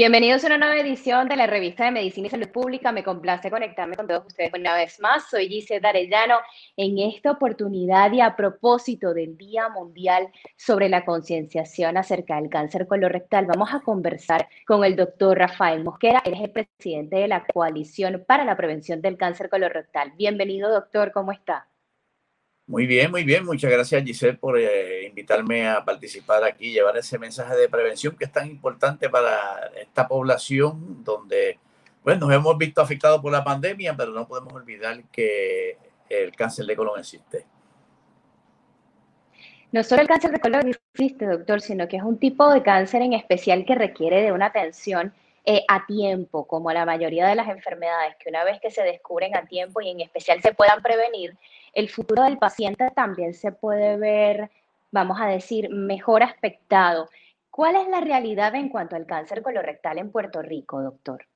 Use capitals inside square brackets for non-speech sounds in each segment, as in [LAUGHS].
Bienvenidos a una nueva edición de la revista de Medicina y Salud Pública. Me complace conectarme con todos ustedes una vez más. Soy Giselle Arellano. En esta oportunidad y a propósito del Día Mundial sobre la concienciación acerca del cáncer colorectal, vamos a conversar con el doctor Rafael Mosquera. Él es el presidente de la Coalición para la Prevención del Cáncer Colorectal. Bienvenido, doctor. ¿Cómo está? Muy bien, muy bien. Muchas gracias Giselle por eh, invitarme a participar aquí, llevar ese mensaje de prevención que es tan importante para esta población donde bueno, nos hemos visto afectados por la pandemia, pero no podemos olvidar que el cáncer de colon existe. No solo el cáncer de colon existe, doctor, sino que es un tipo de cáncer en especial que requiere de una atención eh, a tiempo, como la mayoría de las enfermedades, que una vez que se descubren a tiempo y en especial se puedan prevenir, el futuro del paciente también se puede ver, vamos a decir, mejor aspectado. ¿Cuál es la realidad en cuanto al cáncer colorectal en Puerto Rico, doctor?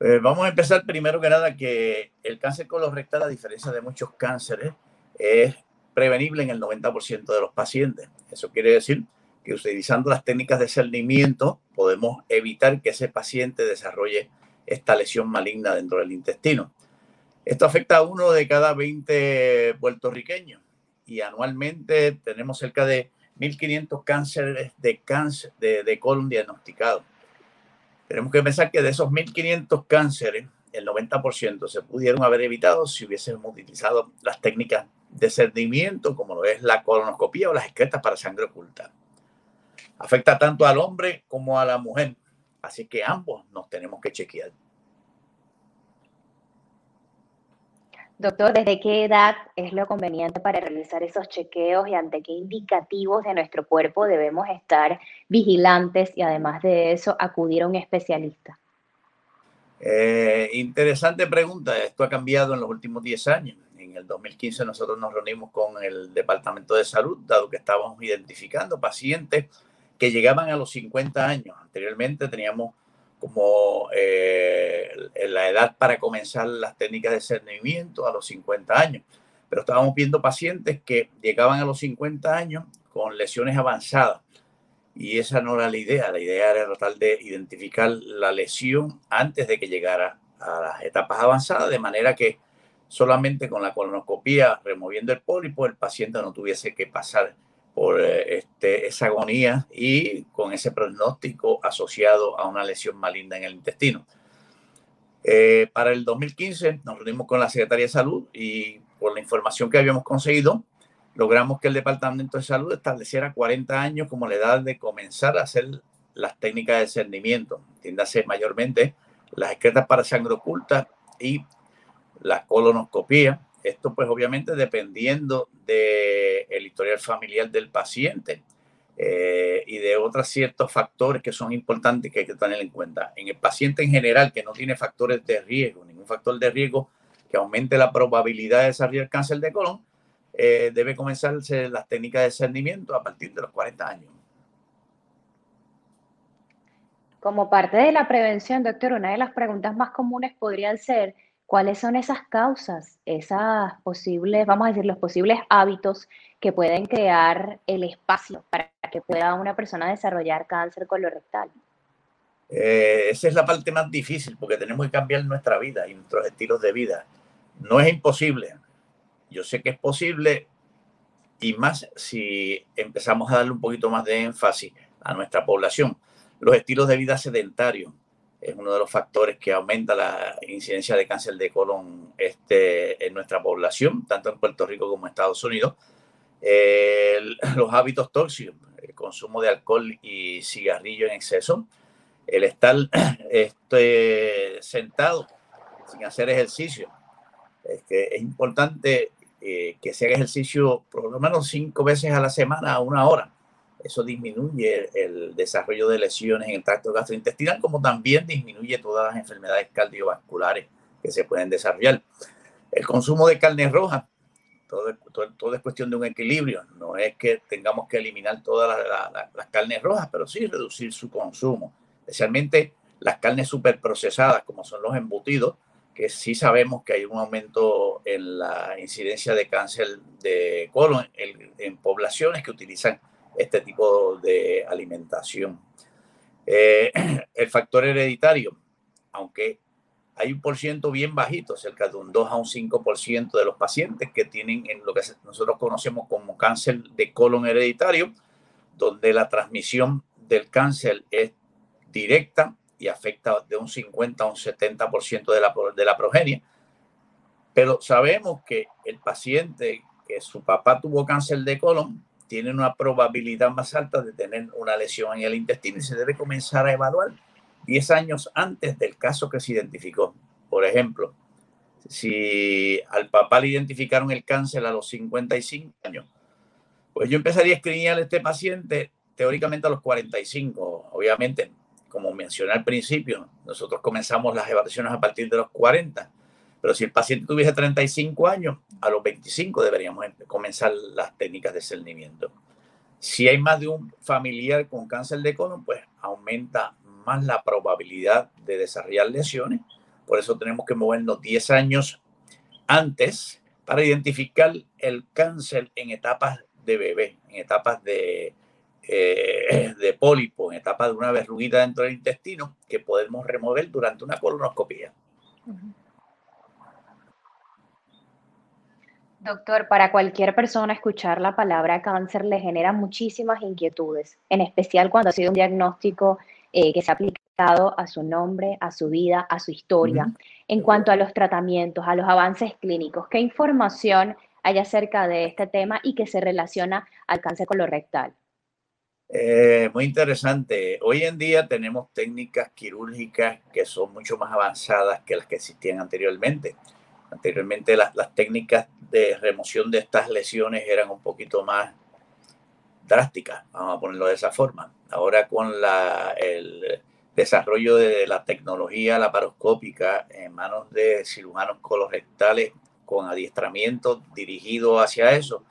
Eh, vamos a empezar primero que nada que el cáncer colorectal, a diferencia de muchos cánceres, es prevenible en el 90% de los pacientes. Eso quiere decir que utilizando las técnicas de cernimiento podemos evitar que ese paciente desarrolle esta lesión maligna dentro del intestino. Esto afecta a uno de cada 20 puertorriqueños y anualmente tenemos cerca de 1.500 cánceres de cáncer de, colon diagnosticados. Tenemos que pensar que de esos 1.500 cánceres, el 90% se pudieron haber evitado si hubiésemos utilizado las técnicas de cernimiento, como lo es la colonoscopia o las excretas para sangre oculta. Afecta tanto al hombre como a la mujer, así que ambos nos tenemos que chequear. Doctor, ¿desde qué edad es lo conveniente para realizar esos chequeos y ante qué indicativos de nuestro cuerpo debemos estar vigilantes y además de eso acudir a un especialista? Eh, interesante pregunta. Esto ha cambiado en los últimos 10 años. En el 2015 nosotros nos reunimos con el Departamento de Salud, dado que estábamos identificando pacientes que llegaban a los 50 años. Anteriormente teníamos como eh, la edad para comenzar las técnicas de cernimiento a los 50 años. Pero estábamos viendo pacientes que llegaban a los 50 años con lesiones avanzadas. Y esa no era la idea. La idea era tratar de identificar la lesión antes de que llegara a las etapas avanzadas, de manera que solamente con la colonoscopía removiendo el pólipo el paciente no tuviese que pasar por eh, este, esa agonía y con ese pronóstico asociado a una lesión maligna en el intestino. Eh, para el 2015 nos reunimos con la Secretaría de Salud y por la información que habíamos conseguido, logramos que el Departamento de Salud estableciera 40 años como la edad de comenzar a hacer las técnicas de discernimiento, entiéndase mayormente las excretas para sangre oculta y la colonoscopía, esto pues obviamente dependiendo del el historial familiar del paciente eh, y de otros ciertos factores que son importantes que hay que tener en cuenta. En el paciente en general que no tiene factores de riesgo, ningún factor de riesgo que aumente la probabilidad de desarrollar cáncer de colon, eh, debe comenzarse las técnicas de discernimiento a partir de los 40 años. Como parte de la prevención, doctor, una de las preguntas más comunes podrían ser, ¿Cuáles son esas causas, esas posibles, vamos a decir, los posibles hábitos que pueden crear el espacio para que pueda una persona desarrollar cáncer colorectal? Eh, esa es la parte más difícil porque tenemos que cambiar nuestra vida y nuestros estilos de vida. No es imposible. Yo sé que es posible y más si empezamos a darle un poquito más de énfasis a nuestra población. Los estilos de vida sedentarios, es uno de los factores que aumenta la incidencia de cáncer de colon este, en nuestra población, tanto en Puerto Rico como en Estados Unidos. [LAUGHS] los hábitos tóxicos, el consumo de alcohol y cigarrillo en exceso, el estar [CLEARS THROAT] este, sentado sin hacer ejercicio. Es, importante eh, que se haga ejercicio por lo menos cinco veces a la semana una hora eso disminuye el desarrollo de lesiones en el tracto gastrointestinal, como también disminuye todas las enfermedades cardiovasculares que se pueden desarrollar. El consumo de carne roja, todo, es cuestión de un equilibrio. No es que tengamos que eliminar todas las carnes rojas, pero sí reducir su consumo, especialmente las carnes superprocesadas, como son los embutidos, que sí sabemos que hay un aumento en la incidencia de cáncer de colon en, poblaciones que utilizan este tipo de alimentación. Eh, [CLEARS THROAT] el factor hereditario, aunque hay un por ciento bien bajito, cerca de un 2 a un 5% de los pacientes que tienen en lo que nosotros conocemos como cáncer de colon hereditario, donde la transmisión del cáncer es directa y afecta de un 50 a un 70% de la, de la progenie. Pero sabemos que el paciente que su papá tuvo cáncer de colon tiene una probabilidad más alta de tener una lesión en el intestino y se debe comenzar a evaluar 10 años antes del caso que se identificó. Por ejemplo, si al papá le identificaron el cáncer a los 55 años, pues yo empezaría a escribir a este paciente teóricamente a los 45. Obviamente, como mencioné al principio, nosotros comenzamos las evaluaciones a partir de los 40, pero si el paciente tuviese 35 años, a los 25 deberíamos comenzar las técnicas de cernimiento. Si hay más de un familiar con cáncer de colon, pues aumenta más la probabilidad de desarrollar lesiones. Por eso tenemos que movernos 10 años antes para identificar el cáncer en etapas de bebé, en etapas de eh, de pólipo en etapa de una verruguita dentro del intestino que podemos remover durante una colonoscopia. Doctor, para cualquier persona escuchar la palabra cáncer le genera muchísimas inquietudes, en especial cuando ha sido un diagnóstico eh, que se ha aplicado a su nombre, a su vida, a su historia. En cuanto a los tratamientos, a los avances clínicos, ¿qué información hay acerca de este tema y que se relaciona al cáncer colorectal? Eh, muy interesante. Hoy en día tenemos técnicas quirúrgicas que son mucho más avanzadas que las que existían anteriormente. Anteriormente las, técnicas de remoción de estas lesiones eran un poquito más drásticas, vamos a ponerlo de esa forma. Ahora con el desarrollo de la tecnología laparoscópica en manos de cirujanos colorectales con adiestramiento dirigido hacia eso,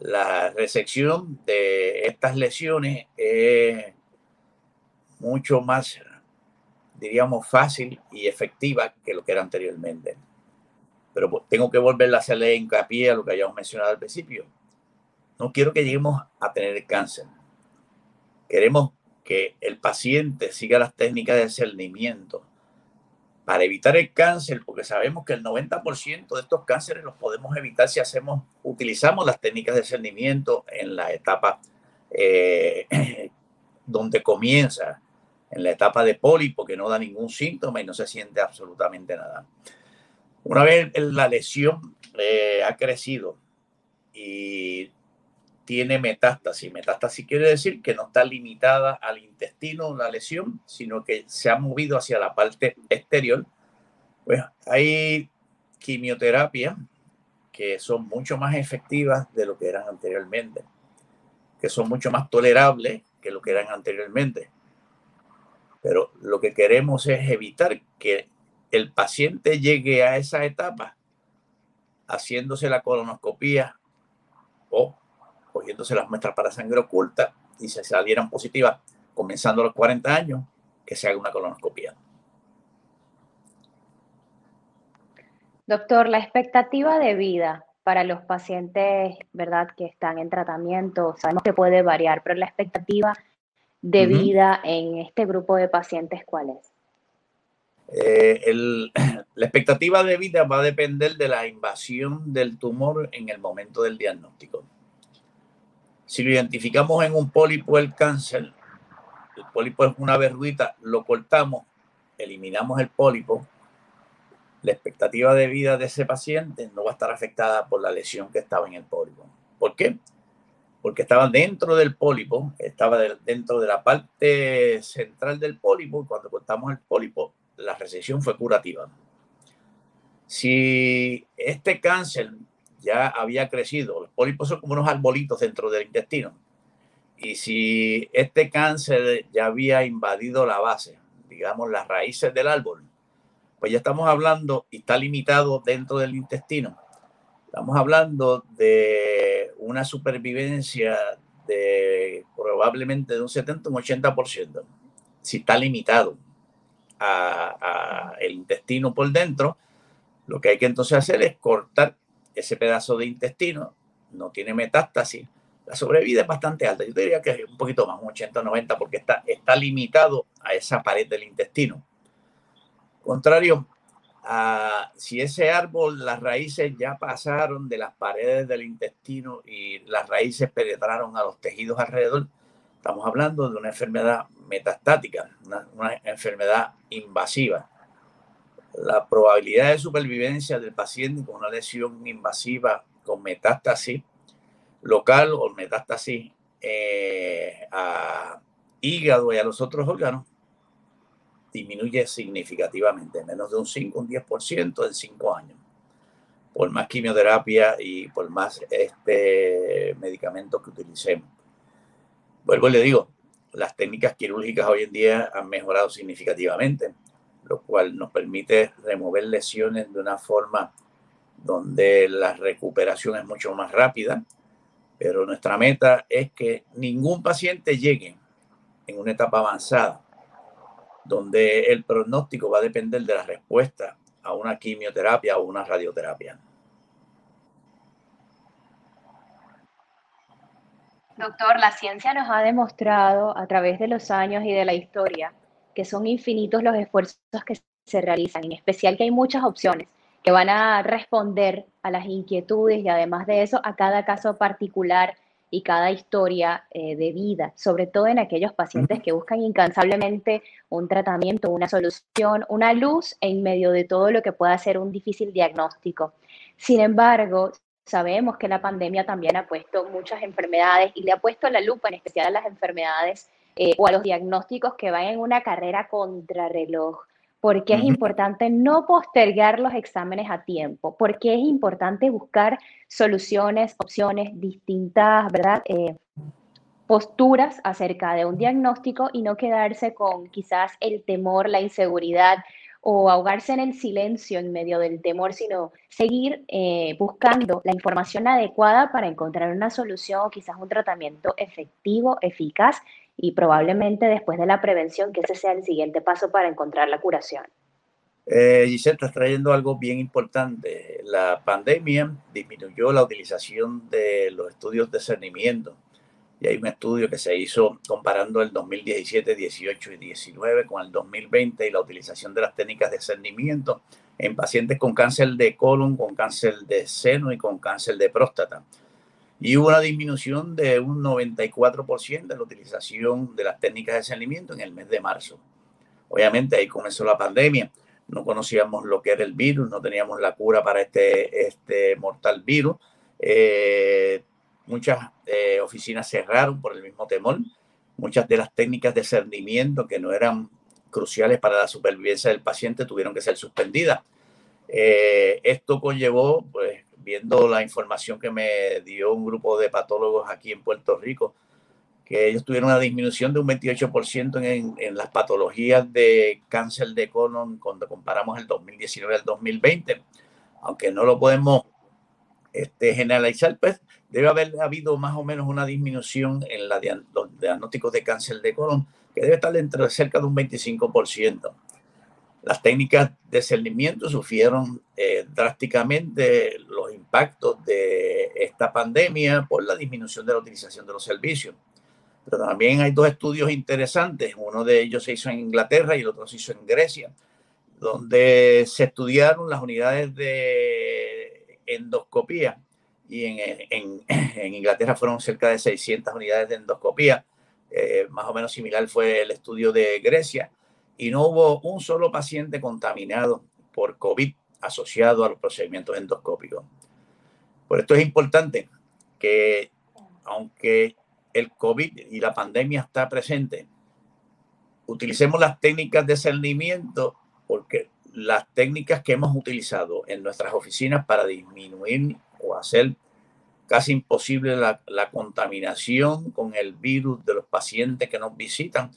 la resección de estas lesiones es mucho más, diríamos, fácil y efectiva que lo que era anteriormente. Pero tengo que volver a hacerle hincapié a lo que hayamos mencionado al principio. No quiero que lleguemos a tener cáncer. Queremos que el paciente siga las técnicas de cernimiento, para evitar el cáncer, porque sabemos que el 90% de estos cánceres los podemos evitar si hacemos, utilizamos las técnicas de cernimiento en la etapa eh, [CLEARS THROAT] donde comienza, en la etapa de pólipo, que no da ningún síntoma y no se siente absolutamente nada. Una vez la lesión eh, ha crecido y tiene metástasis. Metástasis quiere decir que no está limitada al intestino la lesión, sino que se ha movido hacia la parte exterior. Pues hay quimioterapia que son mucho más efectivas de lo que eran anteriormente, que son mucho más tolerables que lo que eran anteriormente. Pero lo que queremos es evitar que el paciente llegue a esa etapa haciéndose la colonoscopía o cogiéndose las muestras para sangre oculta y se salieran positivas comenzando a los 40 años, que se haga una colonoscopia. Doctor, la expectativa de vida para los pacientes, ¿verdad?, que están en tratamiento, sabemos que puede variar, pero la expectativa de vida en este grupo de pacientes, ¿cuál es? Eh, [CLEARS THROAT] la expectativa de vida va a depender de la invasión del tumor en el momento del diagnóstico. Si lo identificamos en un pólipo el cáncer, el pólipo es una verruguita, lo cortamos, eliminamos el pólipo, la expectativa de vida de ese paciente no va a estar afectada por la lesión que estaba en el pólipo. ¿Por qué? Porque estaba dentro del pólipo, estaba dentro de la parte central del pólipo y cuando cortamos el pólipo, la recesión fue curativa. Si este cáncer ya había crecido. Los pólipos son como unos arbolitos dentro del intestino. Y si este cáncer ya había invadido la base, digamos las raíces del árbol, pues ya estamos hablando, y está limitado dentro del intestino, estamos hablando de una supervivencia de probablemente de un 70 un 80%, si está limitado a, el intestino por dentro, lo que hay que entonces hacer es cortar ese pedazo de intestino, no tiene metástasis, la sobrevida es bastante alta, yo diría que es un poquito más, un 80 90, porque está, está limitado a esa pared del intestino. Contrario a si ese árbol, las raíces ya pasaron de las paredes del intestino y las raíces penetraron a los tejidos alrededor, estamos hablando de una enfermedad metastática, una, enfermedad invasiva. La probabilidad de supervivencia del paciente con una lesión invasiva con metástasis local o metástasis eh, a hígado y a los otros órganos disminuye significativamente, menos de un 5, un 10% en 5 años, por más quimioterapia y por más este medicamentos que utilicemos. Vuelvo y le digo, las técnicas quirúrgicas hoy en día han mejorado significativamente, lo cual nos permite remover lesiones de una forma donde la recuperación es mucho más rápida, pero nuestra meta es que ningún paciente llegue en una etapa avanzada, donde el pronóstico va a depender de la respuesta a una quimioterapia o una radioterapia. Doctor, la ciencia nos ha demostrado a través de los años y de la historia que son infinitos los esfuerzos que se realizan, en especial que hay muchas opciones que van a responder a las inquietudes y además de eso a cada caso particular y cada historia eh, de vida, sobre todo en aquellos pacientes que buscan incansablemente un tratamiento, una solución, una luz en medio de todo lo que pueda ser un difícil diagnóstico. Sin embargo, Sabemos que la pandemia también ha puesto muchas enfermedades y le ha puesto la lupa en especial a las enfermedades eh, o a los diagnósticos que van en una carrera contrarreloj. Porque es importante no postergar los exámenes a tiempo, porque es importante buscar soluciones, opciones distintas, ¿verdad? Eh, posturas acerca de un diagnóstico y no quedarse con quizás el temor, la inseguridad o ahogarse en el silencio en medio del temor, sino seguir eh, buscando la información adecuada para encontrar una solución o quizás un tratamiento efectivo, eficaz y probablemente después de la prevención que ese sea el siguiente paso para encontrar la curación. Eh, Giselle, estás trayendo algo bien importante. La pandemia disminuyó la utilización de los estudios de discernimiento y hay un estudio que se hizo comparando el 2017, 18 y 19 con el 2020 y la utilización de las técnicas de discernimiento en pacientes con cáncer de colon, con cáncer de seno y con cáncer de próstata. Y hubo una disminución de un 94% de la utilización de las técnicas de discernimiento en el mes de marzo. Obviamente ahí comenzó la pandemia, no conocíamos lo que era el virus, no teníamos la cura para este, este mortal virus. Eh, Muchas eh, oficinas cerraron por el mismo temor. Muchas de las técnicas de cernimiento que no eran cruciales para la supervivencia del paciente tuvieron que ser suspendidas. Eh, esto conllevó, pues, viendo la información que me dio un grupo de patólogos aquí en Puerto Rico, que ellos tuvieron una disminución de un 28% en, en, las patologías de cáncer de colon cuando comparamos el 2019 al 2020. Aunque no lo podemos este, generalizar, pues debe haber habido más o menos una disminución en la, los diagnósticos de cáncer de colon, que debe estar entre cerca de un 25%. Las técnicas de cernimiento sufrieron eh, drásticamente los impactos de esta pandemia por la disminución de la utilización de los servicios. Pero también hay dos estudios interesantes. Uno de ellos se hizo en Inglaterra y el otro se hizo en Grecia, donde se estudiaron las unidades de endoscopía y en, [CLEARS THROAT] en, Inglaterra fueron cerca de 600 unidades de endoscopía. Eh, más o menos similar fue el estudio de Grecia y no hubo un solo paciente contaminado por COVID asociado a los procedimientos endoscópicos. Por esto es importante que aunque el COVID y la pandemia está presente, utilicemos las técnicas de cernimiento porque las técnicas que hemos utilizado en nuestras oficinas para disminuir hacer casi imposible la, contaminación con el virus de los pacientes que nos visitan,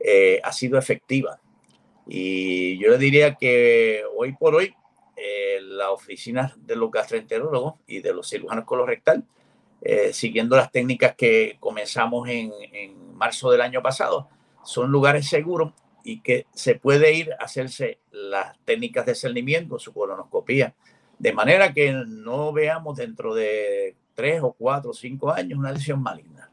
eh, ha sido efectiva. Y yo le diría que hoy por hoy eh, la oficina de los gastroenterólogos y de los cirujanos colorectal, eh, siguiendo las técnicas que comenzamos en, en marzo del año pasado, son lugares seguros y que se puede ir a hacerse las técnicas de cernimiento, su colonoscopía, de manera que no veamos dentro de tres o cuatro o cinco años una lesión maligna.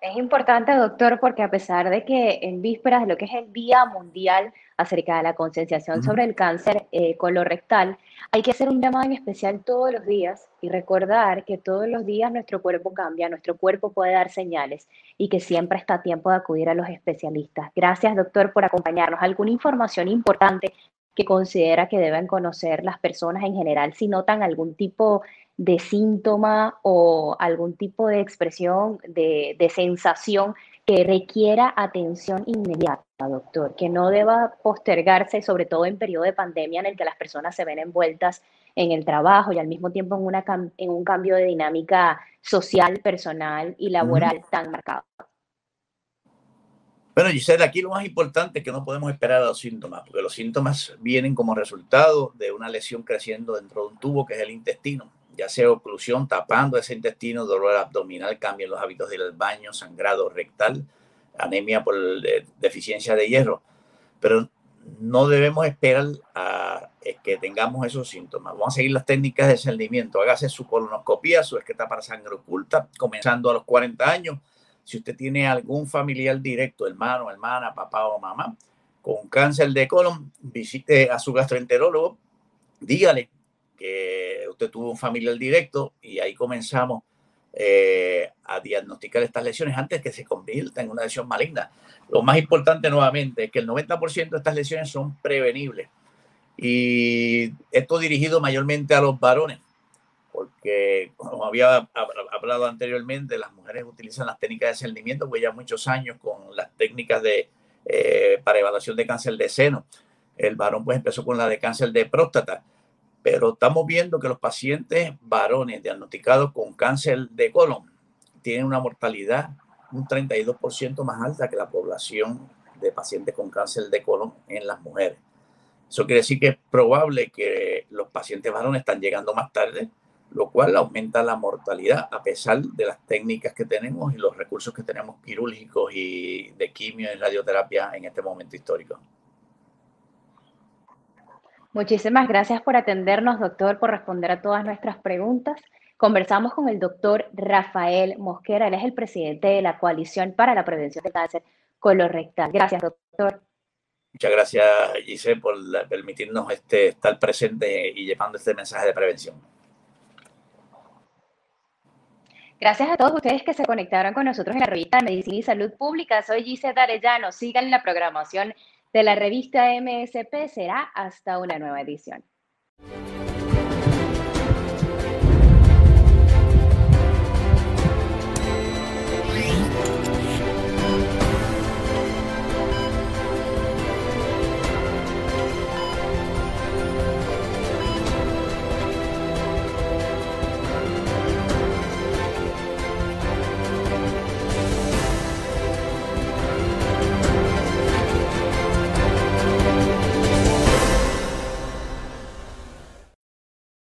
Es importante, doctor, porque a pesar de que en vísperas de lo que es el Día Mundial acerca de la concienciación sobre el cáncer eh, colorectal, hay que hacer un llamado en especial todos los días y recordar que todos los días nuestro cuerpo cambia, nuestro cuerpo puede dar señales y que siempre está a tiempo de acudir a los especialistas. Gracias, doctor, por acompañarnos. ¿Alguna información importante que considera que deben conocer las personas en general si notan algún tipo de síntoma o algún tipo de expresión, de, de sensación que requiera atención inmediata, doctor, que no deba postergarse, sobre todo en periodo de pandemia en el que las personas se ven envueltas en el trabajo y al mismo tiempo en, una, en un cambio de dinámica social, personal y laboral tan marcado. Bueno, Giselle, aquí lo más importante es que no podemos esperar a los síntomas, porque los síntomas vienen como resultado de una lesión creciendo dentro de un tubo que es el intestino ya sea oclusión, tapando ese intestino, dolor abdominal, cambio en los hábitos del baño, sangrado rectal, anemia por deficiencia de hierro. Pero no debemos esperar a que tengamos esos síntomas. Vamos a seguir las técnicas de discernimiento. Hágase su colonoscopia, su esqueta para sangre oculta, comenzando a los 40 años. Si usted tiene algún familiar directo, hermano, hermana, papá o mamá, con cáncer de colon, visite a su gastroenterólogo, dígale que usted tuvo un familiar directo y ahí comenzamos eh, a diagnosticar estas lesiones antes que se convierta en una lesión maligna. Lo más importante nuevamente es que el 90% de estas lesiones son prevenibles y esto dirigido mayormente a los varones, porque como había hablado anteriormente, las mujeres utilizan las técnicas de discernimiento, pues ya muchos años con las técnicas de, eh, para evaluación de cáncer de seno. El varón pues empezó con la de cáncer de próstata pero estamos viendo que los pacientes varones diagnosticados con cáncer de colon tienen una mortalidad un 32% más alta que la población de pacientes con cáncer de colon en las mujeres. Eso quiere decir que es probable que los pacientes varones están llegando más tarde, lo cual aumenta la mortalidad a pesar de las técnicas que tenemos y los recursos que tenemos quirúrgicos y de quimio y radioterapia en este momento histórico. Muchísimas gracias por atendernos, doctor, por responder a todas nuestras preguntas. Conversamos con el doctor Rafael Mosquera, él es el presidente de la Coalición para la Prevención del Cáncer Colorectal. Gracias, doctor. Muchas gracias, Giselle, por permitirnos este, estar presente y llevando este mensaje de prevención. Gracias a todos ustedes que se conectaron con nosotros en la revista Medicina y Salud Pública. Soy Giselle Arellano. Sigan la programación de la revista MSP será hasta una nueva edición.